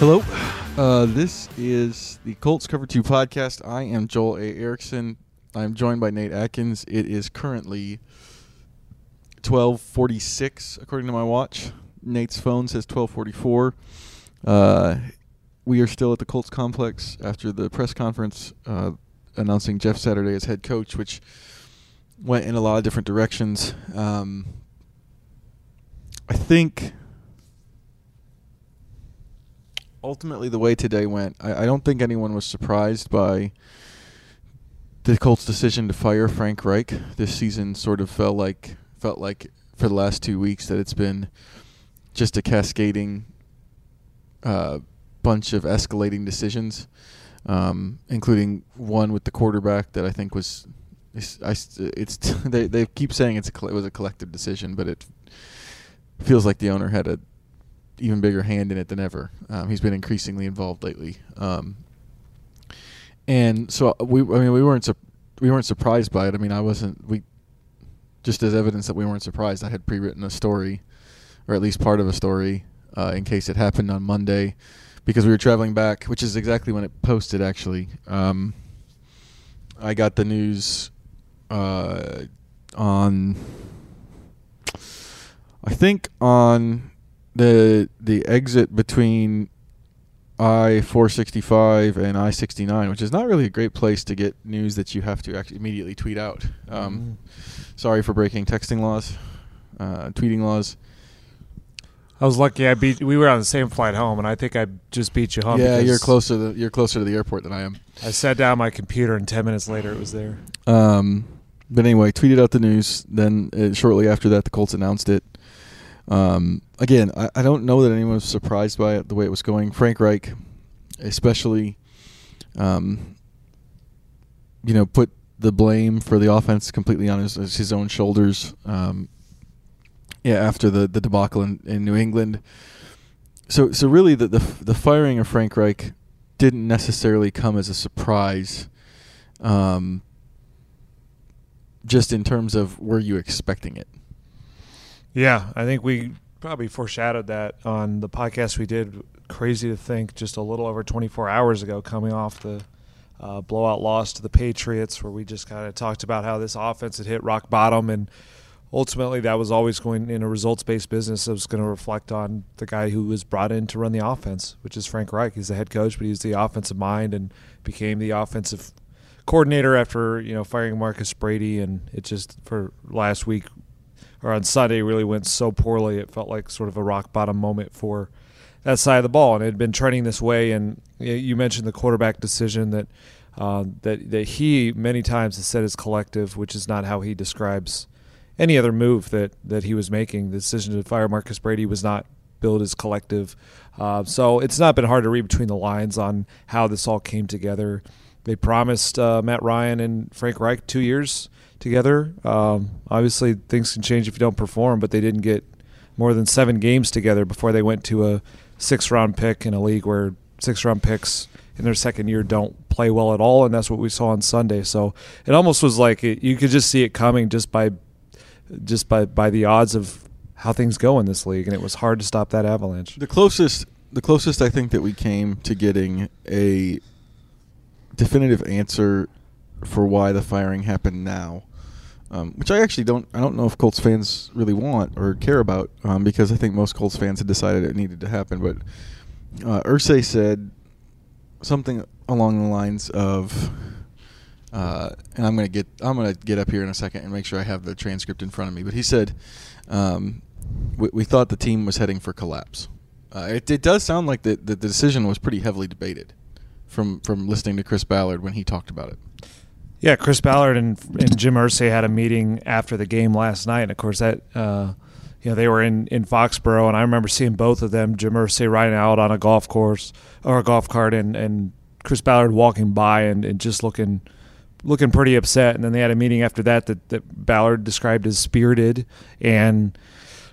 Hello. Uh, this is the Colts Cover 2 podcast. I am Joel A. Erickson. I'm joined by Nate Atkins. It is currently 1246 according to my watch. Nate's phone says 1244. Uh, we are still at the Colts complex after the press conference uh, announcing Jeff Saturday as head coach, which went in a lot of different directions. Um, I think ultimately the way today went, I, I don't think anyone was surprised by the Colts' decision to fire Frank Reich. This season sort of felt like felt like for the last two weeks that it's been just a cascading uh, bunch of escalating decisions, um, including one with the quarterback that I think was. It's, I, it's they they keep saying it's a, it was a collective decision, but it feels like the owner had a even bigger hand in it than ever. Um, he's been increasingly involved lately, um, and so we. I mean, we weren't su- we weren't surprised by it. I mean, I wasn't. We just as evidence that we weren't surprised. I had pre-written a story, or at least part of a story, uh, in case it happened on Monday, because we were traveling back, which is exactly when it posted. Actually, um, I got the news uh, on. I think on the the exit between I four sixty five and I sixty nine, which is not really a great place to get news that you have to actually immediately tweet out. Um, mm. Sorry for breaking texting laws, uh, tweeting laws. I was lucky. I beat. We were on the same flight home, and I think I just beat you home. Yeah, you're closer. To, you're closer to the airport than I am. I sat down my computer, and ten minutes later, it was there. Um, but anyway, tweeted out the news. Then uh, shortly after that, the Colts announced it. Um, again, I, I, don't know that anyone was surprised by it the way it was going. Frank Reich, especially, um, you know, put the blame for the offense completely on his, his own shoulders. Um, yeah, after the, the debacle in, in New England. So so really, the, the the firing of Frank Reich didn't necessarily come as a surprise. Um, just in terms of were you expecting it? Yeah, I think we probably foreshadowed that on the podcast we did. Crazy to think, just a little over 24 hours ago, coming off the uh, blowout loss to the Patriots, where we just kind of talked about how this offense had hit rock bottom, and ultimately that was always going in a results-based business. It was going to reflect on the guy who was brought in to run the offense, which is Frank Reich. He's the head coach, but he's the offensive mind and became the offensive coordinator after you know firing Marcus Brady, and it just for last week or on Sunday really went so poorly. It felt like sort of a rock bottom moment for that side of the ball, and it had been trending this way. And you mentioned the quarterback decision that uh, that that he many times has said is collective, which is not how he describes any other move that that he was making. The decision to fire Marcus Brady was not billed as collective. Uh, so it's not been hard to read between the lines on how this all came together. They promised uh, Matt Ryan and Frank Reich two years together. Um, obviously, things can change if you don't perform, but they didn't get more than seven games together before they went to a six round pick in a league where six round picks in their second year don't play well at all, and that's what we saw on Sunday. So it almost was like it, you could just see it coming just by just by by the odds of how things go in this league, and it was hard to stop that avalanche. The closest, the closest I think that we came to getting a definitive answer for why the firing happened now um, which I actually don't. I don't know if Colts fans really want or care about um, because I think most Colts fans had decided it needed to happen. But uh, Irsay said something along the lines of, uh, and I'm gonna get I'm gonna get up here in a second and make sure I have the transcript in front of me. But he said, um, we, we, thought the team was heading for collapse. Uh, it, it, does sound like the, the decision was pretty heavily debated from from listening to Chris Ballard when he talked about it. Yeah, Chris Ballard and, and Jim Irsay had a meeting after the game last night, and of course that uh, you know they were in in Foxborough, and I remember seeing both of them, Jim Irsay riding out on a golf course or a golf cart, and and Chris Ballard walking by and, and just looking looking pretty upset. And then they had a meeting after that that, that Ballard described as spirited, and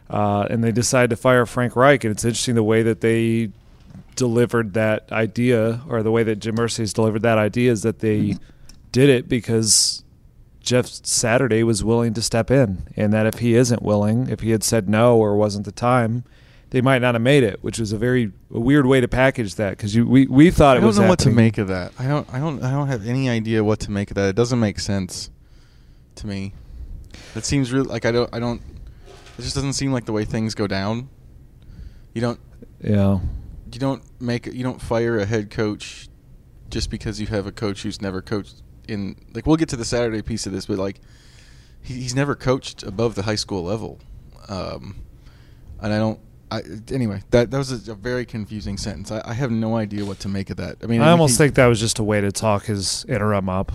uh, and they decided to fire Frank Reich. And it's interesting the way that they delivered that idea, or the way that Jim Irsay has delivered that idea, is that they. Mm-hmm did it because Jeff Saturday was willing to step in, and that if he isn't willing, if he had said no or wasn't the time, they might not have made it, which was a very a weird way to package that because we we thought it was. I don't know what to make of that. I don't. I don't. I don't have any idea what to make of that. It doesn't make sense to me. It seems really like I don't. I don't. It just doesn't seem like the way things go down. You don't. Yeah, You don't make. You don't fire a head coach just because you have a coach who's never coached in. Like we'll get to the Saturday piece of this, but like he, he's never coached above the high school level, um, and I don't. I, anyway, that that was a, a very confusing sentence. I, I have no idea what to make of that. I mean, I almost he- think that was just a way to talk his interim up.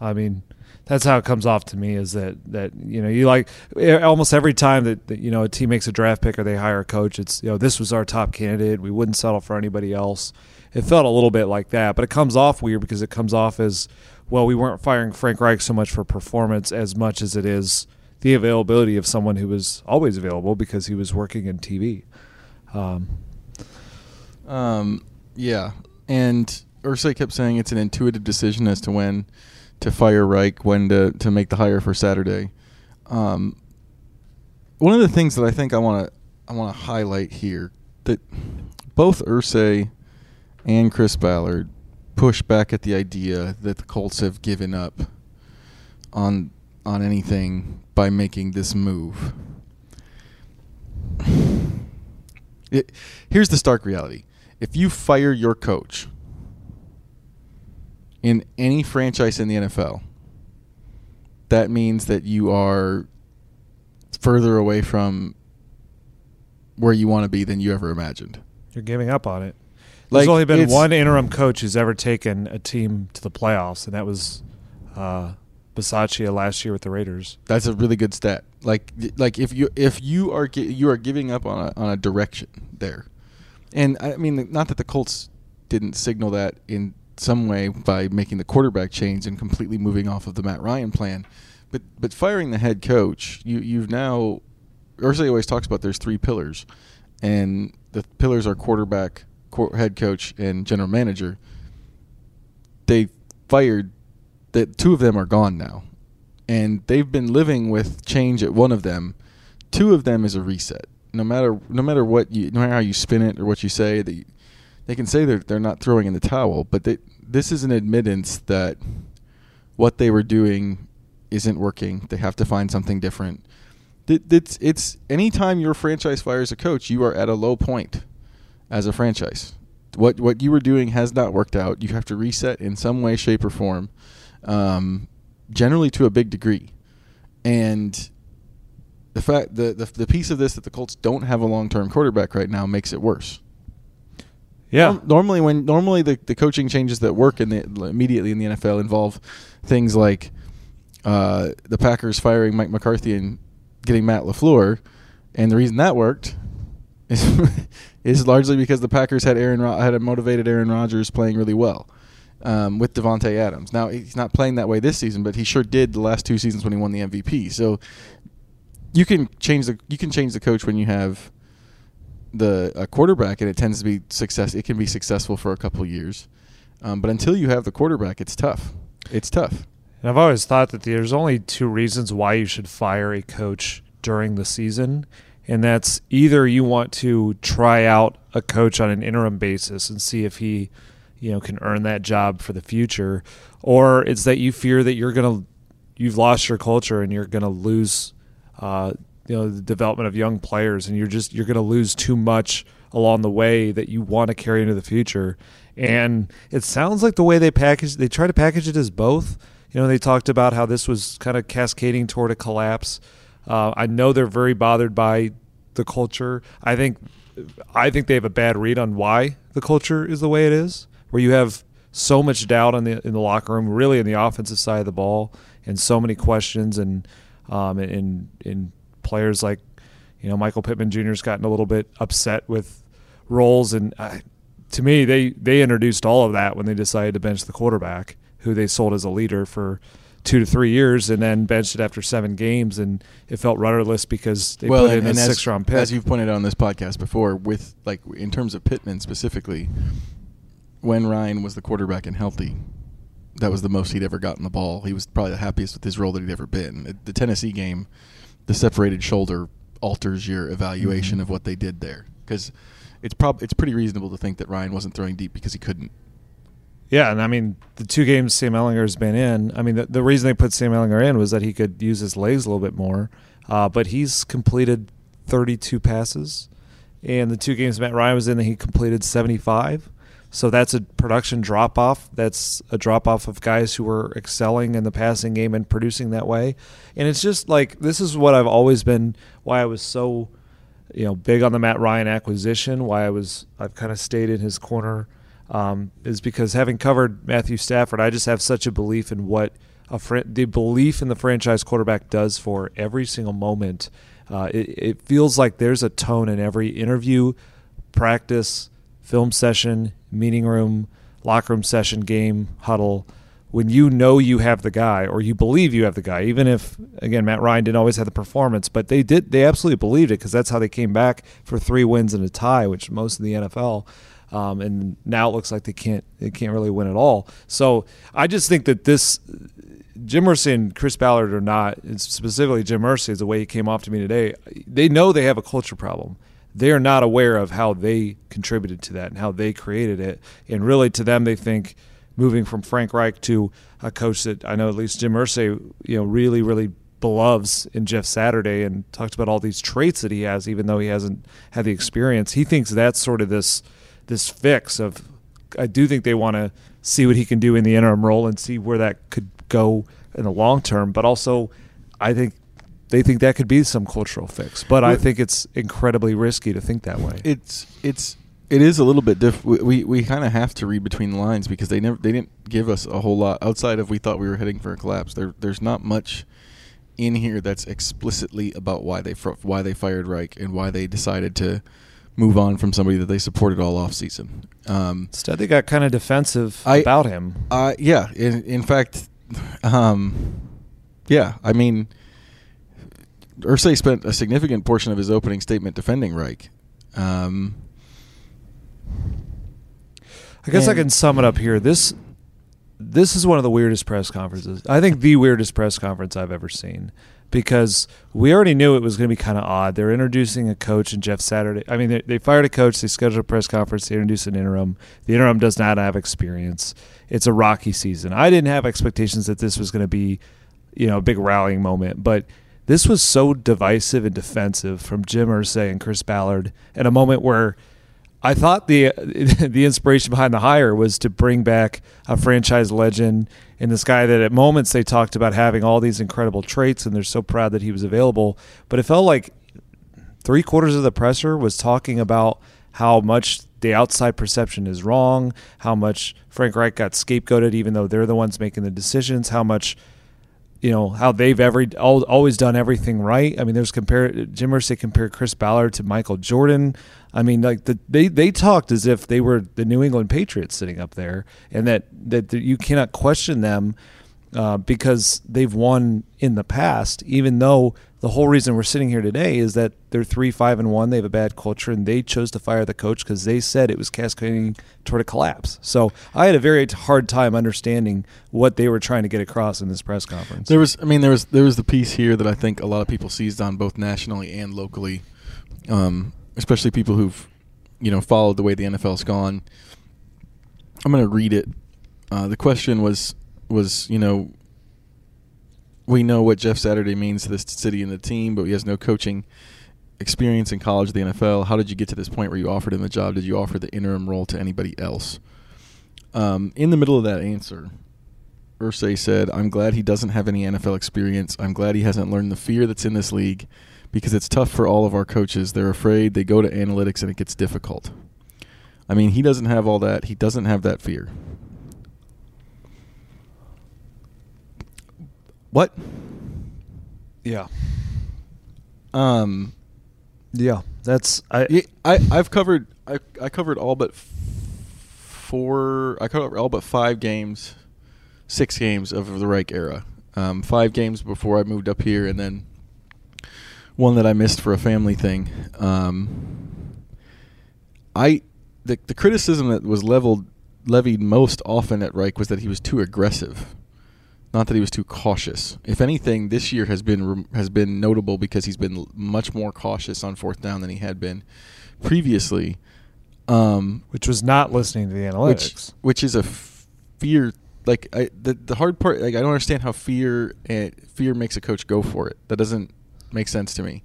I mean, that's how it comes off to me is that that you know you like almost every time that, that you know a team makes a draft pick or they hire a coach, it's you know this was our top candidate. We wouldn't settle for anybody else. It felt a little bit like that, but it comes off weird because it comes off as well. We weren't firing Frank Reich so much for performance as much as it is the availability of someone who was always available because he was working in TV. Um, Um, yeah, and Irsay kept saying it's an intuitive decision as to when to fire Reich, when to to make the hire for Saturday. Um, one of the things that I think I want to I want to highlight here that both Irsay and Chris Ballard push back at the idea that the Colts have given up on on anything by making this move. It, here's the stark reality. If you fire your coach in any franchise in the NFL, that means that you are further away from where you want to be than you ever imagined. You're giving up on it. Like, There's only been one interim coach who's ever taken a team to the playoffs, and that was uh, Bisaccia last year with the Raiders. That's a really good stat. Like like if you if you are you are giving up on a on a direction there, and I mean not that the Colts didn't signal that in some way by making the quarterback change and completely moving off of the Matt Ryan plan, but but firing the head coach, you you've now Irsay always talks about there's three pillars, and the pillars are quarterback, qu- head coach, and general manager. They fired that two of them are gone now and they've been living with change at one of them. Two of them is a reset. No matter no matter what you no matter how you spin it or what you say, they they can say they're they're not throwing in the towel, but they, this is an admittance that what they were doing isn't working. They have to find something different. It, it's it's anytime your franchise fires a coach, you are at a low point as a franchise. What what you were doing has not worked out. You have to reset in some way, shape, or form. Um, generally to a big degree. And the fact the, the the piece of this that the Colts don't have a long term quarterback right now makes it worse. Yeah, Norm- normally when normally the, the coaching changes that work in the immediately in the NFL involve things like uh, the Packers firing Mike McCarthy and getting Matt LaFleur, and the reason that worked is largely because the Packers had Aaron Ro- had a motivated Aaron Rodgers playing really well um, with Davante Adams. Now he's not playing that way this season, but he sure did the last two seasons when he won the MVP. So you can change the you can change the coach when you have the a quarterback, and it tends to be success. It can be successful for a couple years, um, but until you have the quarterback, it's tough. It's tough. and I've always thought that there's only two reasons why you should fire a coach during the season, and that's either you want to try out a coach on an interim basis and see if he, you know, can earn that job for the future, or it's that you fear that you're gonna you've lost your culture and you're gonna lose uh, you know the development of young players and you're just you're going to lose too much along the way that you want to carry into the future. And it sounds like the way they package they try to package it as both. You know they talked about how this was kind of cascading toward a collapse uh, i know they're very bothered by the culture i think i think they have a bad read on why the culture is the way it is where you have so much doubt in the in the locker room really in the offensive side of the ball and so many questions and um, and in players like you know Michael Pittman Jr. has gotten a little bit upset with roles, and uh, to me they they introduced all of that when they decided to bench the quarterback, who they sold as a leader for two to three years, and then benched it after seven games, and it felt rudderless because they put in a six round pick. as you've pointed out on this podcast before, with like in terms of Pittman specifically, when Ryan was the quarterback and healthy, that was the most he'd ever gotten the ball. He was probably the happiest with his role that he'd ever been. The Tennessee game, the separated shoulder alters your evaluation Mhm. of what they did there. because it's prob it's pretty reasonable to think that Ryan wasn't throwing deep because he couldn't. Yeah, and I mean the two games Sam Ehlinger's been in. I mean the, the reason they put Sam Ehlinger in was that he could use his legs a little bit more, uh, but he's completed 32 passes, and the two games Matt Ryan was in, he completed 75. So that's a production drop off. That's a drop off of guys who were excelling in the passing game and producing that way. And it's just like this is what I've always been why I was so you know big on the Matt Ryan acquisition, why I was I've kind of stayed in his corner um, is because having covered Matthew Stafford, I just have such a belief in what a fr- the belief in the franchise quarterback does for every single moment. Uh, it, it feels like there's a tone in every interview, practice, film session, meeting room, locker room session, game, huddle, when you know you have the guy or you believe you have the guy, even if again Matt Ryan didn't always have the performance, but they did they absolutely believed it because that's how they came back for three wins and a tie, which most of the NFL. Um, and now it looks like they can't they can't really win at all. So I just think that this Jim Irsay and Chris Ballard are not, specifically Jim Irsay is the way he came off to me today. They know they have a culture problem they are not aware of how they contributed to that and how they created it. And really, to them, they think moving from Frank Reich to a coach that I know at least Jim Irsay, you know, really, really beloves in Jeff Saturday and talks about all these traits that he has, even though he hasn't had the experience. He thinks that's sort of this this fix of. I do think they want to see what he can do in the interim role and see where that could go in the long term. But also, I think they think that could be some cultural fix. But I think it's incredibly risky to think that way. It's it's it is a little bit diff. We we, we kind of have to read between the lines because they never they didn't give us a whole lot outside of we thought we were heading for a collapse. There there's not much in here that's explicitly about why they why they fired Reich and why they decided to move on from somebody that they supported all off season. Um, Instead, they got kind of defensive I, about him. Uh, yeah. In, in fact, um, yeah. I mean Irsay spent a significant portion of his opening statement defending Reich. Um, I guess I can sum it up here. This this is one of the weirdest press conferences. I think the weirdest press conference I've ever seen because we already knew it was going to be kind of odd. They're introducing a coach and Jeff Saturday. I mean, they, they, fired a coach. They scheduled a press conference. They introduced an interim. The interim does not have experience. It's a rocky season. I didn't have expectations that this was going to be, you know, a big rallying moment, but this was so divisive and defensive from Jim Irsay and Chris Ballard at a moment where I thought the the inspiration behind the hire was to bring back a franchise legend and this guy that at moments they talked about having all these incredible traits and they're so proud that he was available. But it felt like three quarters of the presser was talking about how much the outside perception is wrong, how much Frank Reich got scapegoated even though they're the ones making the decisions, how much you know how they've every always done everything right. I mean, there's compared Jim Irsay compared Chris Ballard to Michael Jordan. I mean, like the, they they talked as if they were the New England Patriots sitting up there, and that that you cannot question them uh, because they've won in the past, even though the whole reason we're sitting here today is that they're three, five, and one. They have a bad culture, and they chose to fire the coach because they said it was cascading toward a collapse. So I had a very hard time understanding what they were trying to get across in this press conference. There was, I mean, there was there was the piece here that I think a lot of people seized on both nationally and locally, um, especially people who've, you know, followed the way the NFL's gone. I'm going to read it. Uh, the question was was you know we know what Jeff Saturday means to this city and the team, but he has no coaching experience in college, the NFL. How did you get to this point where you offered him the job? Did you offer the interim role to anybody else? Um, in the middle of that answer, Irsay said, "I'm glad he doesn't have any NFL experience. I'm glad he hasn't learned the fear that's in this league." Because it's tough for all of our coaches. They're afraid. They go to analytics and it gets difficult. I mean, he doesn't have all that. He doesn't have that fear. What? Yeah. Um. Yeah, that's I. I I've covered I I covered all but four. I covered all but five games, six games of the Reich era. Um, five games before I moved up here, and then one that I missed for a family thing. Um, I the the criticism that was leveled levied most often at Reich was that he was too aggressive not that he was too cautious. If anything, this year has been has been notable because he's been much more cautious on fourth down than he had been previously, um, which was not listening to the analytics. which which is a f- fear. Like I, the the hard part, like I don't understand how fear and fear makes a coach go for it. That doesn't make sense to me.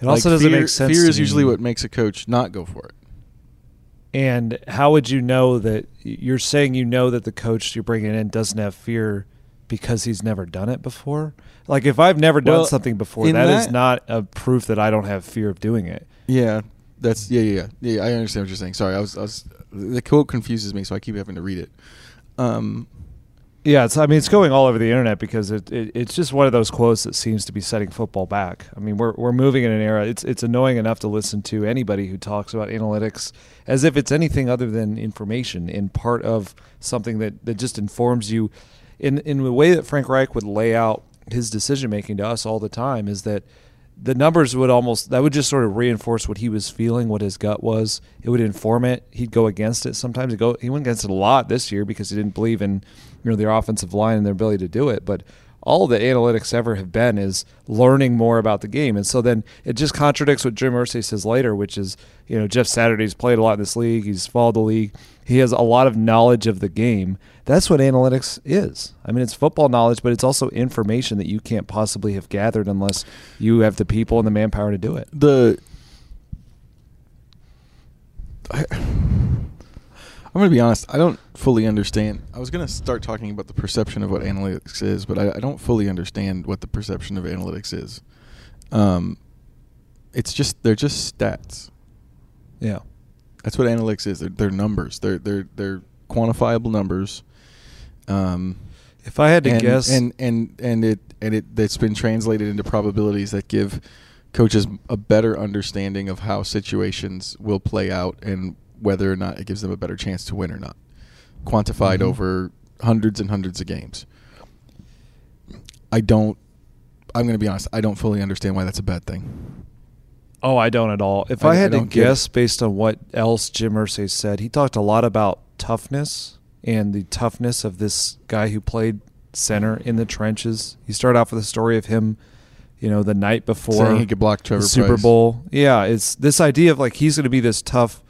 it also doesn't fear, make sense. Fear is usually what makes a coach not go for it. And how would you know that you're saying you know that the coach you're bringing in doesn't have fear because he's never done it before? Like if I've never done Well, something before, in that is not a proof that I don't have fear of doing it. Yeah, that's yeah, yeah, yeah. yeah I understand what you're saying. Sorry, I was, I was the quote confuses me, so I keep having to read it. Um, Yeah, it's. I mean, it's going all over the internet because it, it it's just one of those quotes that seems to be setting football back. I mean, we're we're moving in an era. It's it's annoying enough to listen to anybody who talks about analytics as if it's anything other than information and part of something that that just informs you. In in the way that Frank Reich would lay out his decision making to us all the time is that the numbers would almost that would just sort of reinforce what he was feeling, what his gut was. It would inform it. He'd go against it. Sometimes he go he went against it a lot this year because he didn't believe in you know their offensive line and their ability to do it. But all the analytics ever have been is learning more about the game, and so then it just contradicts what Jim Irsay says later, which is you know Jeff Saturday's played a lot in this league. He's followed the league. He has a lot of knowledge of the game. That's what analytics is. I mean, it's football knowledge, but it's also information that you can't possibly have gathered unless you have the people and the manpower to do it. the going to be honest. I don't fully understand. I was going to start talking about the perception of what analytics is, but I, I don't fully understand what the perception of analytics is. Um, it's just they're just stats. Yeah. That's what analytics is. They're, they're numbers. They're they're they're quantifiable numbers. Um, If I had to and, guess, and and and it and it that's been translated into probabilities that give coaches a better understanding of how situations will play out and whether or not it gives them a better chance to win or not. Quantified Mhm. over hundreds and hundreds of games. I don't. I'm going to be honest. I don't fully understand why that's a bad thing. Oh, I don't at all. If I- I, I had to don't guess based on what else Jim Irsay said, he talked a lot about toughness and the toughness of this guy who played center in the trenches. He started off with a story of him, you know, the night before Saying he could block Trevor the Super Price. Bowl. Yeah, it's this idea of like he's going to be this tough,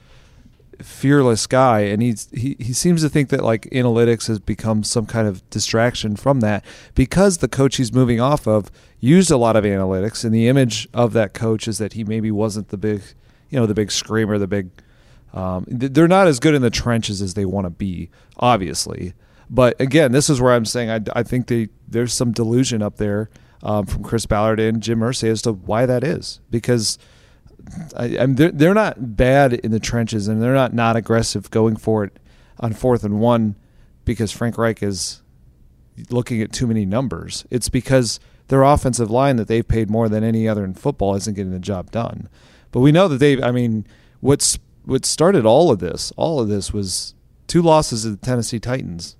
fearless guy, and he's he he seems to think that like analytics has become some kind of distraction from that because the coach he's moving off of used a lot of analytics, and the image of that coach is that he maybe wasn't the big, you know, the big screamer, the big. Um, they're not as good in the trenches as they want to be, obviously. But again, this is where I'm saying I, I think they, there's some delusion up there um, from Chris Ballard and Jim Irsay as to why that is because I, I'm, they're, they're not bad in the trenches and they're not not aggressive going for it on fourth and one because Frank Reich is looking at too many numbers. It's because their offensive line that they've paid more than any other in football isn't getting the job done. But we know that they I mean what's what started all of this, all of this was two losses to the Tennessee Titans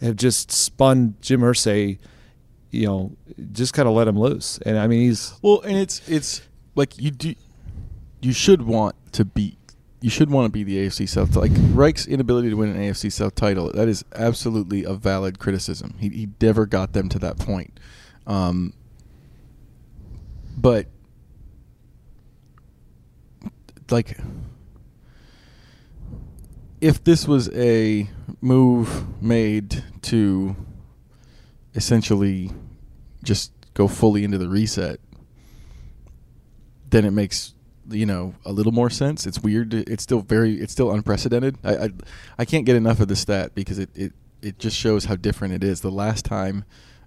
have just spun Jim Irsay, you know, just kind of let him loose. And I mean he's Well, and it's it's like you do, you should want to beat. You should want to be the AFC South. Like Reich's inability to win an AFC South title, that is absolutely a valid criticism. He he never got them to that point. Um, but like if this was a move made to essentially just go fully into the reset, then it makes you know a little more sense. It's weird. It's still very. It's still unprecedented. I, I I can't get enough of the stat because it, it it just shows how different it is. The last time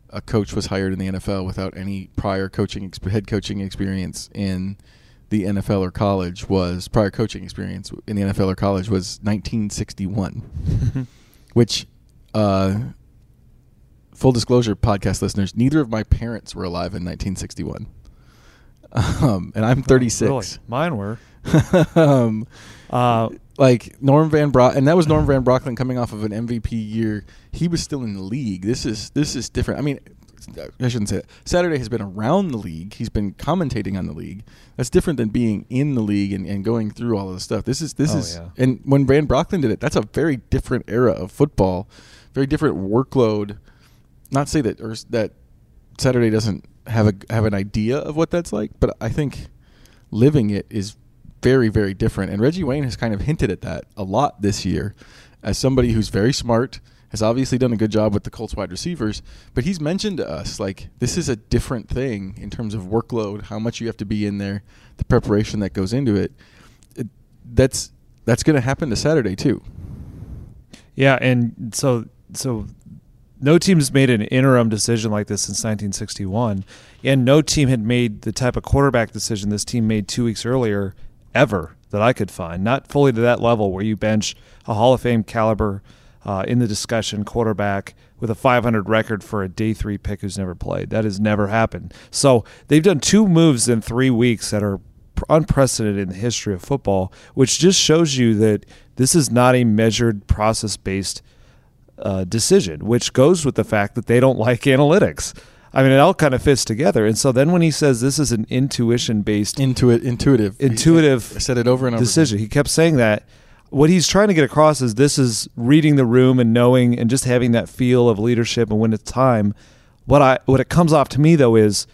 a coach was hired in the NFL without any prior coaching head coaching experience in the NFL or college was prior coaching experience in the NFL or college was 1961, which uh, full disclosure, podcast listeners, neither of my parents were alive in 1961. Um, and I'm 36. Really? Mine were. um, Uh, like Norm Van Brock, and that was Norm Van Brocklin coming off of an MVP year. He was still in the league. This is this is different. I mean, I shouldn't say it. Saturday has been around the league. He's been commentating on the league. That's different than being in the league and, and going through all of the stuff. This is this Oh, is yeah. and when Van Brocklin did it, that's a very different era of football, very different workload. Not say that or that Saturday doesn't have a have an idea of what that's like, but I think living it is very, very different. And Reggie Wayne has kind of hinted at that a lot this year as somebody who's very smart, has obviously done a good job with the Colts wide receivers, but he's mentioned to us like this is a different thing in terms of workload, how much you have to be in there, the preparation that goes into it. it that's that's going to happen to Saturday too. Yeah, and so so no team's made an interim decision like this since 1961, and no team had made the type of quarterback decision this team made two weeks earlier ever that I could find. Not fully to that level where you bench a Hall of Fame caliber uh, in the discussion quarterback with a 500 record for a day three pick who's never played. That has never happened. So they've done two moves in three weeks that are unprecedented in the history of football, which just shows you that this is not a measured, process based uh, decision, which goes with the fact that they don't like analytics. I mean, it all kind of fits together. And so then when he says this is an intuition based, Intuit, intuitive, intuitive, I said it over and over. Decision. He kept saying that. What he's trying to get across is this is reading the room and knowing and just having that feel of leadership and when it's time. What I what it comes off to me though is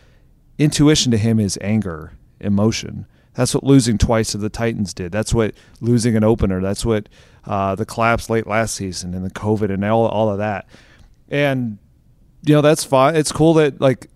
intuition to him is anger, emotion. That's what losing twice to the Titans did. That's what losing an opener. That's what uh, the collapse late last season and the COVID and all all of that. And you know that's fine. It's cool that like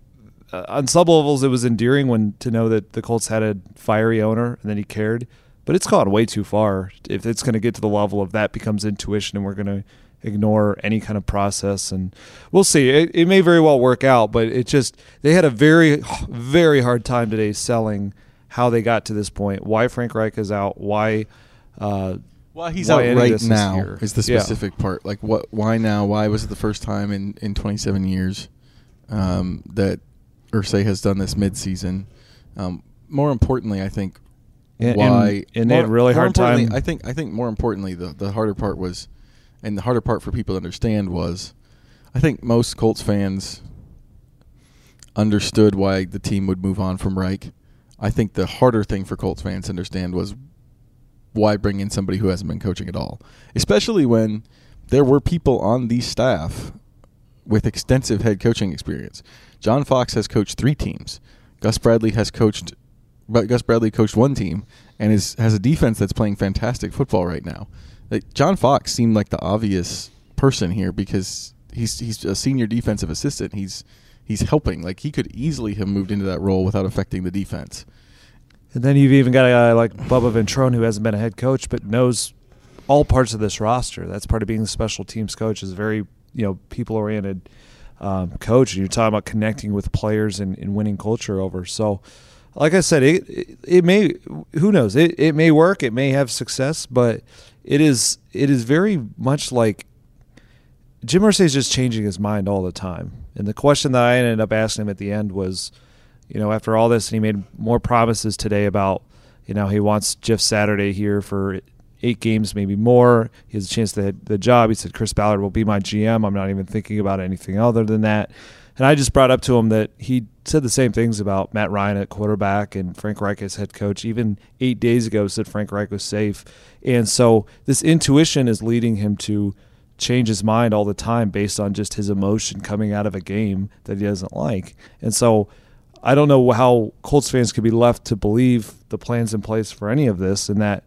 uh, on sub levels it was endearing when to know that the Colts had a fiery owner and then he cared. But it's gone way too far if it's going to get to the level of that becomes intuition and we're going to ignore any kind of process and we'll see it, it may very well work out but it just they had a very very hard time today selling how they got to this point why frank reich is out why uh, Well, he's why out right now is. Is, the Yeah. specific part like what? Why now? Why was it the first time in in 27 years um, that Irsay has done this midseason? Um, more importantly, I think And- why and- and they had more- really hard time- I think I think more importantly, the the harder part was, and the harder part for people to understand was, I think most Colts fans understood why the team would move on from Reich. I think the harder thing for Colts fans to understand was why bring in somebody who hasn't been coaching at all, especially when there were people on the staff with extensive head coaching experience. John Fox has coached three teams. Gus Bradley has coached, but Gus Bradley coached one team and is has a defense that's playing fantastic football right now. Like John Fox seemed like the obvious person here because he's he's a senior defensive assistant. He's he's helping. Like he could easily have moved into that role without affecting the defense. And then you've even got a guy like Bubba Ventrone who hasn't been a head coach but knows all parts of this roster. That's part of being the special teams coach is very you know people oriented um, coach. And you're talking about connecting with players and, and winning culture over. So, like I said, it, it it may who knows it it may work. It may have success, but it is it is very much like Jim Irsay is just changing his mind all the time. And the question that I ended up asking him at the end was, you know, after all this, and he made more promises today about, you know, he wants Jeff Saturday here for eight games, maybe more. He has a chance to hit the job. He said Chris Ballard will be my GM. I'm not even thinking about anything other than that. And I just brought up to him that he said the same things about Matt Ryan at quarterback and Frank Reich as head coach. Even eight days ago, said Frank Reich was safe. And so this intuition is leading him to change his mind all the time based on just his emotion coming out of a game that he doesn't like. And so I don't know how Colts fans could be left to believe the plans in place for any of this and that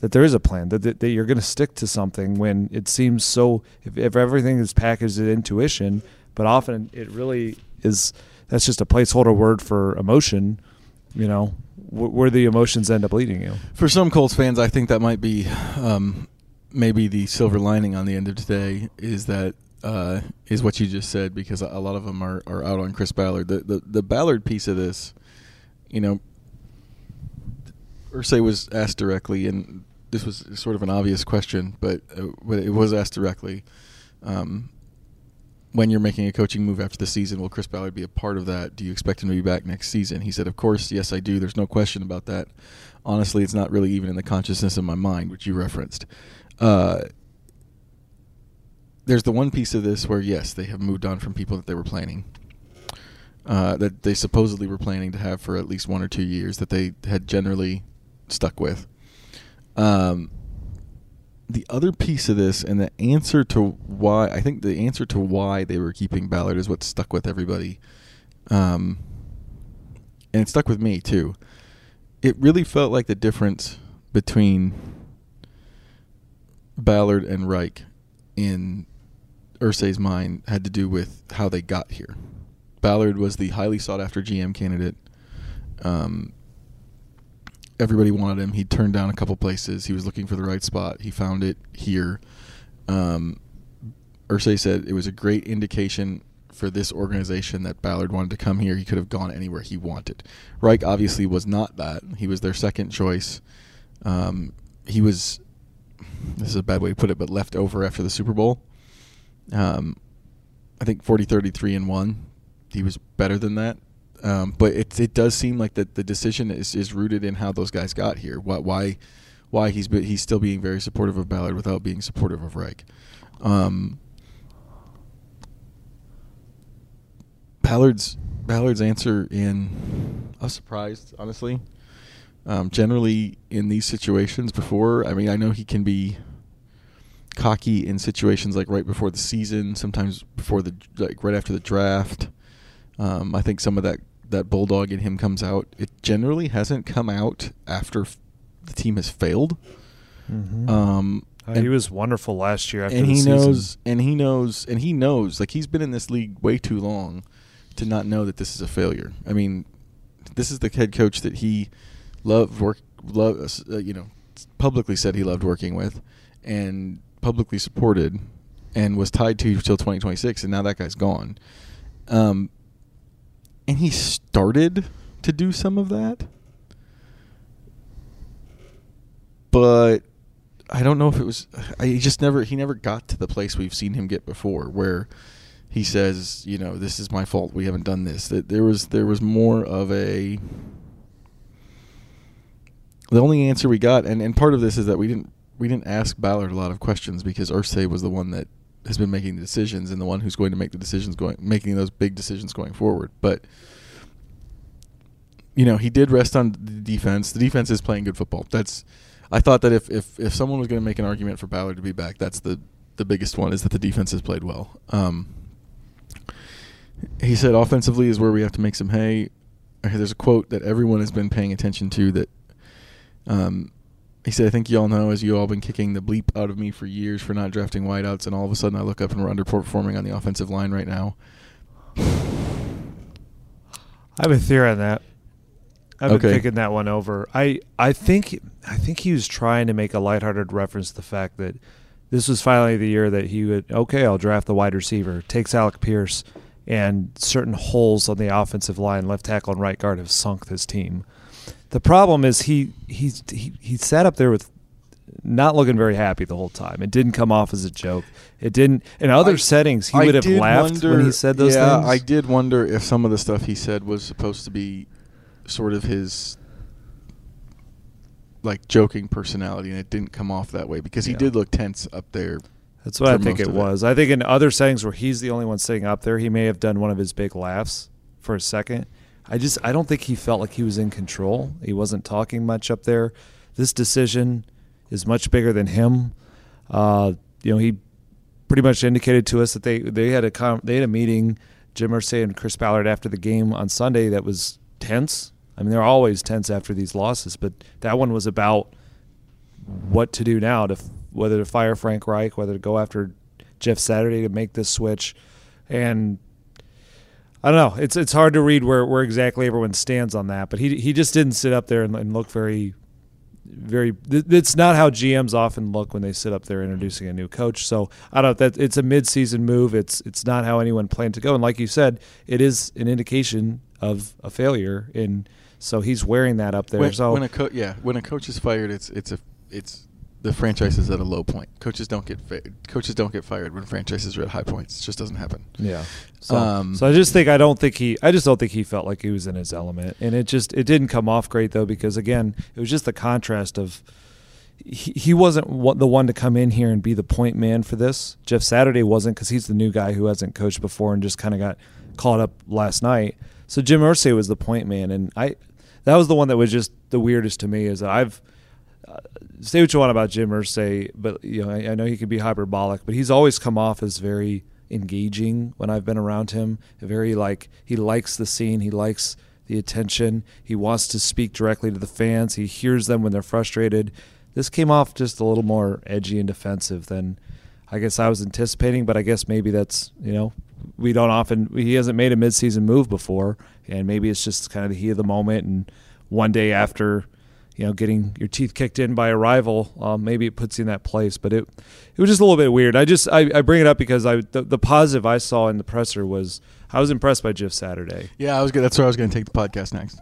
that there is a plan that, that, that you're going to stick to something when it seems so if, if everything is packaged in intuition but often it really is that's just a placeholder word for emotion you know wh- where the emotions end up leading you. For some Colts fans, I think that might be um, maybe the silver lining on the end of today is that uh, is what you just said because a lot of them are, are out on Chris Ballard. The, the the Ballard piece of this, you know, Irsay was asked directly, and this was sort of an obvious question, but uh, but it was asked directly. Um, when you're making a coaching move after the season, will Chris Ballard be a part of that? Do you expect him to be back next season? He said, "Of course, yes, I do. There's no question about that. Honestly, it's not really even in the consciousness of my mind, which you referenced." Uh, there's the one piece of this where yes, they have moved on from people that they were planning, uh, that they supposedly were planning to have for at least one or two years, that they had generally stuck with. Um, the other piece of this and the answer to why I think the answer to why they were keeping Ballard is what stuck with everybody, um, and it stuck with me too. it really felt like the difference between Ballard and Reich in Irsay's mind had to do with how they got here. Ballard was the highly sought after GM candidate. Um, everybody wanted him. He turned down a couple places. He was looking for the right spot. He found it here. Um, Irsay said it was a great indication for this organization that Ballard wanted to come here. He could have gone anywhere he wanted. Reich obviously was not that. He was their second choice. Um, he was, this is a bad way to put it, but left over after the Super Bowl. Um, I think 40 33 and 1. He was better than that. Um, but it it does seem like that the decision is, is rooted in how those guys got here. Why why, why he's he's still being very supportive of Ballard without being supportive of Reich. Um, Ballard's Ballard's answer in I was surprised honestly. Um, generally in these situations before, I mean, I know he can be cocky in situations like right before the season, sometimes before the like right after the draft. Um, I think some of that that bulldog in him comes out. It generally hasn't come out after f- the team has failed. Mm-hmm. Um, Uh, and- he was wonderful last year after and he season. knows, and he knows, and he knows. Like he's been in this league way too long to not know that this is a failure. I mean, this is the head coach that he loved work, love, uh, you know, publicly said he loved working with, and publicly supported, and was tied to till 2026, and now that guy's gone. Um, and he started to do some of that, but I don't know if it was. I just never. He never got to the place we've seen him get before, where he says, you know, this is my fault. We haven't done this. That there was there was more of a. The only answer we got, and, and part of this is that we didn't we didn't ask Ballard a lot of questions because Irsay was the one that has been making the decisions and the one who's going to make the decisions going making those big decisions going forward. But you know, he did rest on the defense. The defense is playing good football. That's I thought that if if, if someone was going to make an argument for Ballard to be back, that's the the biggest one is that the defense has played well. Um, he said offensively is where we have to make some hay. There's a quote that everyone has been paying attention to that um, he said, I think you all know, as you all been kicking the bleep out of me for years for not drafting wideouts, and all of a sudden I look up and we're underperforming on the offensive line right now. I have a theory on that. I've Okay. been thinking that one over. I I think I think he was trying to make a lighthearted reference to the fact that this was finally the year that he would okay, I'll draft the wide receiver, takes Alec Pierce, and certain holes on the offensive line, left tackle and right guard have sunk this team. The problem is he he's he, he sat up there with not looking very happy the whole time. It didn't come off as a joke. It didn't in other I- settings he I would have laughed when he said those yeah, things. Yeah, I did wonder if some of the stuff he said was supposed to be sort of his like joking personality, and it didn't come off that way because he Yeah. did look tense up there. That's what I think it of it. was. I think in other settings where he's the only one sitting up there, he may have done one of his big laughs for a second. I just I don't think he felt like he was in control. He wasn't talking much up there. This decision is much bigger than him. Uh, you know, he pretty much indicated to us that they they had a com- they had a meeting, Jim Irsay and Chris Ballard after the game on Sunday that was tense. I mean, they're always tense after these losses, but that one was about what to do now to whether to fire Frank Reich, whether to go after Jeff Saturday to make this switch, and I don't know. It's it's hard to read where, where exactly everyone stands on that, but he he just didn't sit up there and, and look very, very. th- It's not how GMs often look when they sit up there introducing a new coach. So I don't know that it's a midseason move. It's it's not how anyone planned to go, and like you said, it is an indication of a failure. And so he's wearing that up there. When, so when a co- yeah, when a coach is fired, it's it's a it's the franchise is at a low point. Coaches don't get fi- coaches don't get fired when franchises are at high points. It just doesn't happen. Yeah. So, Um, so I just think I don't think he I just don't think he felt like he was in his element, and it just it didn't come off great though because again it was just the contrast of he, he wasn't one- the one to come in here and be the point man for this. Jeff Saturday wasn't because he's the new guy who hasn't coached before and just kind of got caught up last night. So Jim Irsay was the point man, and I that was the one that was just the weirdest to me is that I've uh, say what you want about Jim Irsay, but you know I, I know he can be hyperbolic, but he's always come off as very engaging when I've been around him. Very like he likes the scene, he likes the attention. He wants to speak directly to the fans. He hears them when they're frustrated. This came off just a little more edgy and defensive than I guess I was anticipating, but I guess maybe that's, you know, we don't often he hasn't made a midseason move before and maybe it's just kind of the heat of the moment and one day after you know, getting your teeth kicked in by a rival, um, maybe it puts you in that place. But it it was just a little bit weird. I just I, I bring it up because I the, the, positive I saw in the presser was I was impressed by Jeff Saturday. Yeah, I was good. That's where I was going to take the podcast next.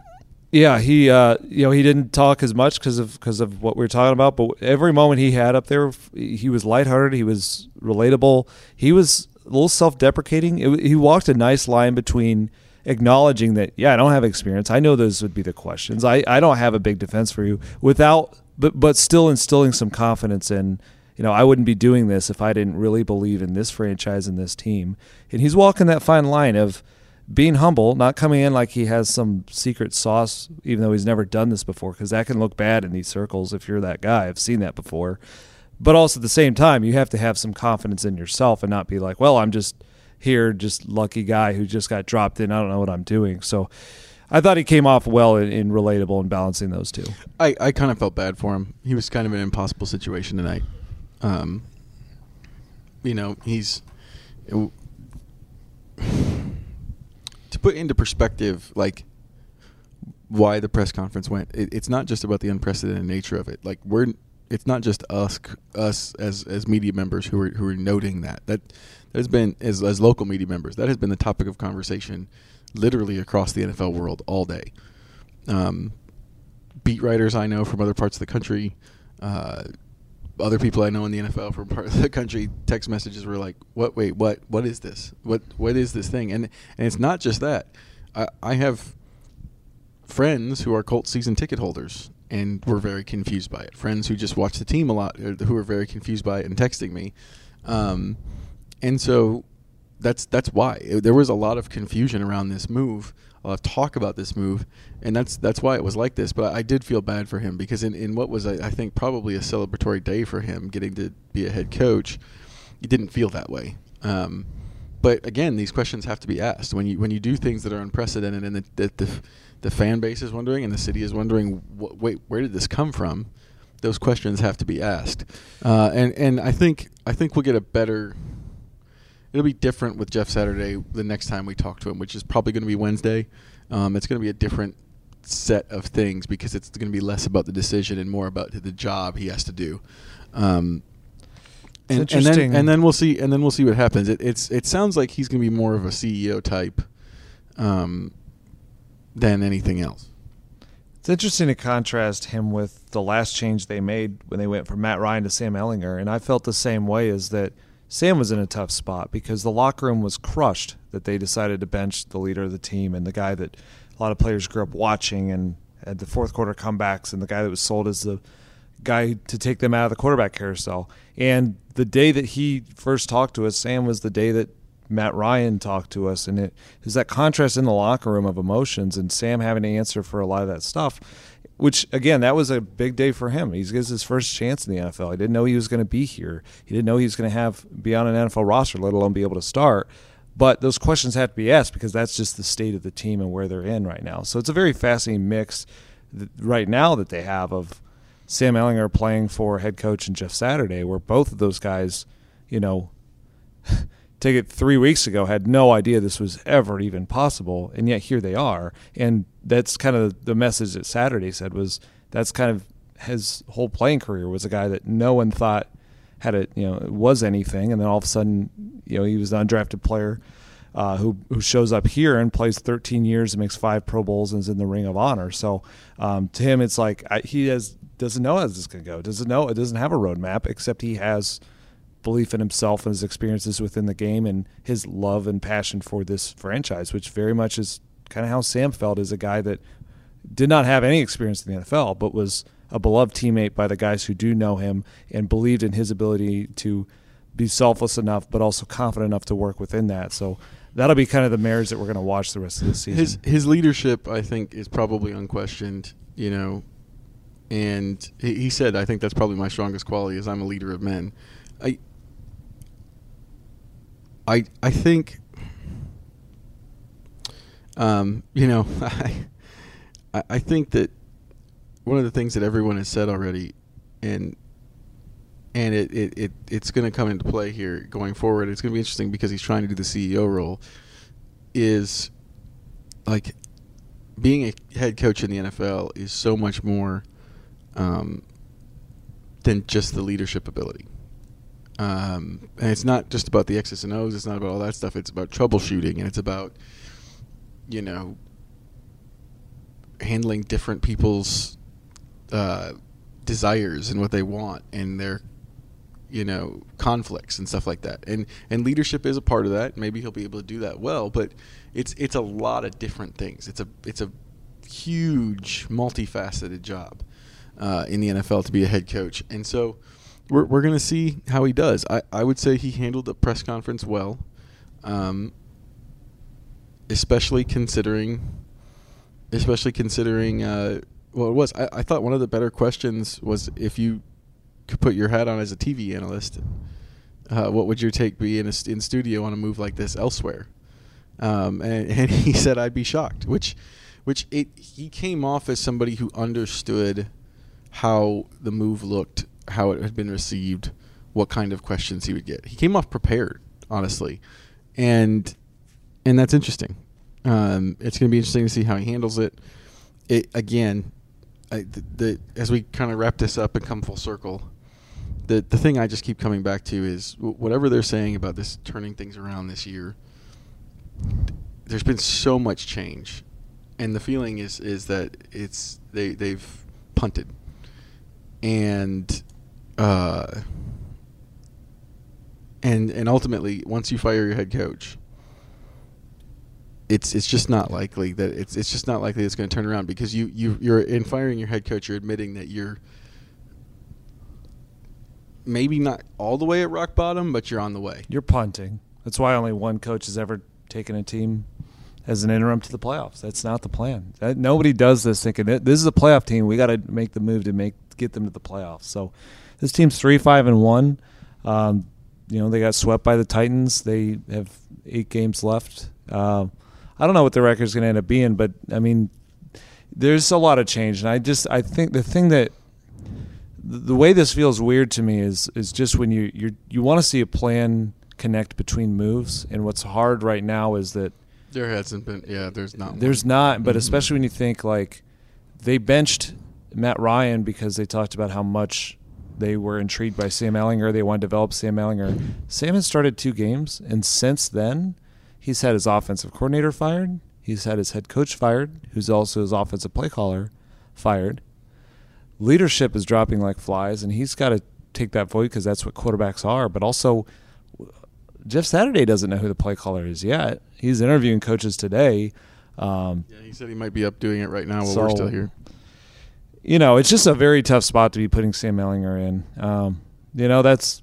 Yeah, he uh, you know he didn't talk as much because of because of what we were talking about, but every moment he had up there, he was lighthearted. He was relatable. He was a little self-deprecating. It, he walked a nice line between acknowledging that, yeah, I don't have experience. I know those would be the questions. I, I don't have a big defense for you without, but, but still instilling some confidence in, you know, I wouldn't be doing this if I didn't really believe in this franchise and this team. And he's walking that fine line of being humble, not coming in like he has some secret sauce, even though he's never done this before, because that can look bad in these circles if you're that guy. I've seen that before. But also at the same time, you have to have some confidence in yourself and not be like, well, I'm just here, just lucky guy who just got dropped in. I don't know what I'm doing. So I thought he came off well in, in relatable and balancing those two. I, I kind of felt bad for him. He was kind of an impossible situation tonight. Um, you know, he's it, to put into perspective, like why the press conference went. It, it's not just about the unprecedented nature of it. Like we're, it's not just us, us as as media members who are who are noting that that has been as as local media members that has been the topic of conversation, literally across the NFL world all day. Um, beat writers I know from other parts of the country, uh, other people I know in the NFL from part of the country, text messages were like, "What? Wait, what? What is this? What? What is this thing?" And and it's not just that. I, I have friends who are Colts season ticket holders and were very confused by it. Friends who just watch the team a lot, uh, who are very confused by it and texting me. Um, and so that's that's why there was a lot of confusion around this move, a lot of talk about this move, and that's that's why it was like this. But I did feel bad for him because in, in what was I, I think probably a celebratory day for him, getting to be a head coach, he didn't feel that way. Um, but again, these questions have to be asked when you when you do things that are unprecedented and the the, the fan base is wondering and the city is wondering, wait, where did this come from? Those questions have to be asked, uh, and and I think I think we'll get a better it'll be different with Jeff Saturday the next time we talk to him, which is probably going to be Wednesday. Um, it's going to be a different set of things because it's going to be less about the decision and more about the job he has to do. Um, and, and, then and then we'll see and then we'll see what happens. It, it's it sounds like he's going to be more of a CEO type um, than anything else. It's interesting to contrast him with the last change they made when they went from Matt Ryan to Sam Ehlinger, and I felt the same way. Is that Sam was in a tough spot because the locker room was crushed that they decided to bench the leader of the team and the guy that a lot of players grew up watching and had the fourth quarter comebacks and the guy that was sold as the guy to take them out of the quarterback carousel. And the day that he first talked to us, Sam was the day that Matt Ryan talked to us, and it is that contrast in the locker room of emotions, and Sam having to answer for a lot of that stuff which again, that was a big day for him. He gets his first chance in the NFL. He didn't know he was going to be here. He didn't know he was going to have be on an NFL roster, let alone be able to start. But those questions have to be asked because that's just the state of the team and where they're in right now. So it's a very fascinating mix right now that they have of Sam Ehlinger playing for head coach and Jeff Saturday, where both of those guys, you know, take it three weeks ago had no idea this was ever even possible, and yet here they are. And that's kind of the message that Saturday said was that's kind of his whole playing career was a guy that no one thought had it, you know, was anything, and then all of a sudden, you know, he was an undrafted player. Uh, who who shows up here and plays 13 years and makes five Pro Bowls and is in the Ring of Honor. So um, to him, it's like I, he has doesn't know how this is going to go. Doesn't know. It doesn't have a roadmap except he has belief in himself and his experiences within the game and his love and passion for this franchise, which very much is kind of how Sam felt as a guy that did not have any experience in the NFL, but was a beloved teammate by the guys who do know him and believed in his ability to be selfless enough, but also confident enough to work within that. So that'll be kind of the marriage that we're going to watch the rest of the season. His his leadership, I think, is probably unquestioned. You know, and he said, I think that's probably my strongest quality is I'm a leader of men. I I I think um, you know, I I, think that one of the things that everyone has said already, and and it, it, it it's going to come into play here going forward. It's going to be interesting because he's trying to do the CEO role. Is like being a head coach in the NFL is so much more um, than just the leadership ability. Um, and it's not just about the X's and O's. It's not about all that stuff. It's about troubleshooting, and it's about you know handling different people's uh, desires and what they want and their you know conflicts and stuff like that and and leadership is a part of that maybe he'll be able to do that well but it's it's a lot of different things it's a it's a huge multifaceted job uh, in the NFL to be a head coach and so we're, we're going to see how he does I, I would say he handled the press conference well um, especially considering especially considering uh, well it was I, I thought one of the better questions was if you could put your hat on as a TV analyst, uh, what would your take be in a, in studio on a move like this elsewhere? Um, and, and he said I'd be shocked, which which it he came off as somebody who understood how the move looked, how it had been received, what kind of questions he would get. He came off prepared, honestly, and and that's interesting. Um, it's going to be interesting to see how he handles it. It again, I, the, the as we kind of wrap this up and come full circle the the thing I just keep coming back to is whatever they're saying about this turning things around this year. There's been so much change, and the feeling is is that it's they they've punted, and uh, and and ultimately once you fire your head coach, it's it's just not likely that it's it's just not likely it's going to turn around because you you you're in firing your head coach you're admitting that you're maybe not all the way at rock bottom, but you're on the way. You're punting. That's why only one coach has ever taken a team as an interim to the playoffs. That's not the plan. That, nobody does this thinking this is a playoff team. We got to make the move to make get them to the playoffs. So this team's three five and one. Um, you know they got swept by the Titans. They have eight games left. Uh, I don't know what the record is going to end up being, but I mean, there's a lot of change, and I just I think the thing that the way this feels weird to me is is just when you you you want to see a plan connect between moves, and what's hard right now is that there hasn't been. Yeah, there's not. There's one. not, but mm-hmm. especially when you think like they benched Matt Ryan because they talked about how much they were intrigued by Sam Ehlinger. They wanted to develop Sam Ehlinger. Sam has started two games, and since then, he's had his offensive coordinator fired. He's had his head coach fired, who's also his offensive play caller fired leadership is dropping like flies, and he's got to take that void because that's what quarterbacks are. But also, Jeff Saturday doesn't know who the play caller is yet. He's interviewing coaches today. Um, yeah, he said he might be up doing it right now while so, we're still here. You know, it's just a very tough spot to be putting Sam Ehlinger in. Um, you know, that's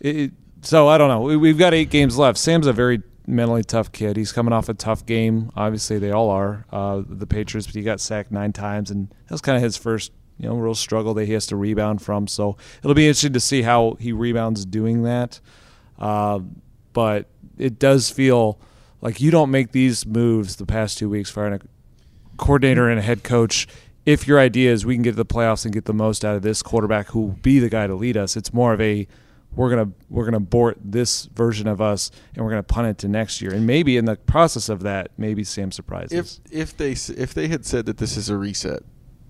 it, so I don't know. We, have got eight games left. Sam's a very mentally tough kid. He's coming off a tough game. Obviously, they all are. Uh, the Patriots, but he got sacked nine times, and that was kind of his first you know real struggle that he has to rebound from. So it'll be interesting to see how he rebounds doing that. Uh, but it does feel like you don't make these moves the past two weeks firing a coordinator and a head coach if your idea is we can get to the playoffs and get the most out of this quarterback who will be the guy to lead us. It's more of a we're gonna we're gonna abort this version of us and we're gonna punt it to next year. And maybe in the process of that, maybe Sam surprises. If if they if they had said that this is a reset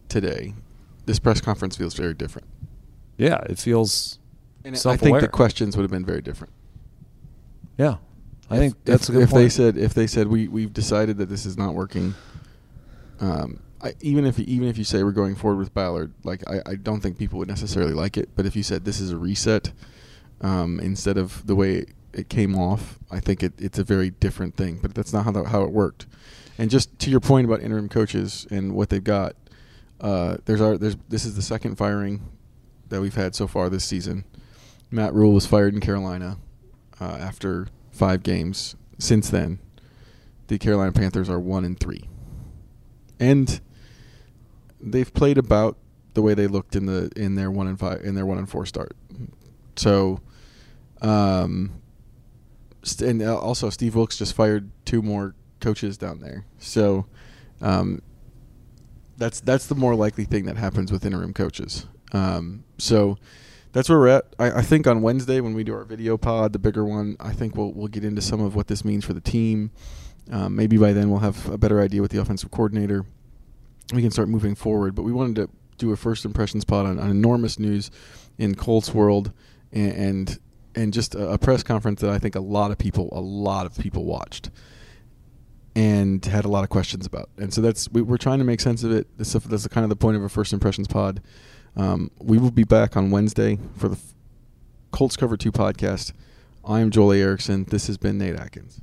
today, this press conference feels very different. Yeah, it feels. And I think the questions would have been very different. Yeah, I if, think that's if, a good if point. they said if they said we we've decided that this is not working. Um, I, even if even if you say we're going forward with Ballard, like I, I don't think people would necessarily like it. But if you said this is a reset, um, instead of the way it came off, I think it, it's a very different thing. But that's not how the, how it worked. And just to your point about interim coaches and what they've got, uh, there's our there's this is the second firing that we've had so far this season. Matt Rhule was fired in Carolina uh, after five games. Since then, the Carolina Panthers are one and three, and they've played about the way they looked in the in their one and five in their one and four start. So, um, and uh, also Steve Wilks just fired two more coaches down there. So, um, That's that's the more likely thing that happens with interim coaches. Um, so that's where we're at. I, I, think on Wednesday when we do our video pod, the bigger one, I think we'll we'll get into some of what this means for the team. Um, maybe by then we'll have a better idea with the offensive coordinator. We can start moving forward. But we wanted to do a first impressions pod on, on enormous news in Colts world and, and and just a, a press conference that I think a lot of people, a lot of people watched and had a lot of questions about. And so that's we, are trying to make sense of it. This, that's kind of the point of a first impressions pod. Um, we will be back on Wednesday for the Colts Cover Two podcast. I am Joel Erickson. This has been Nate Atkins.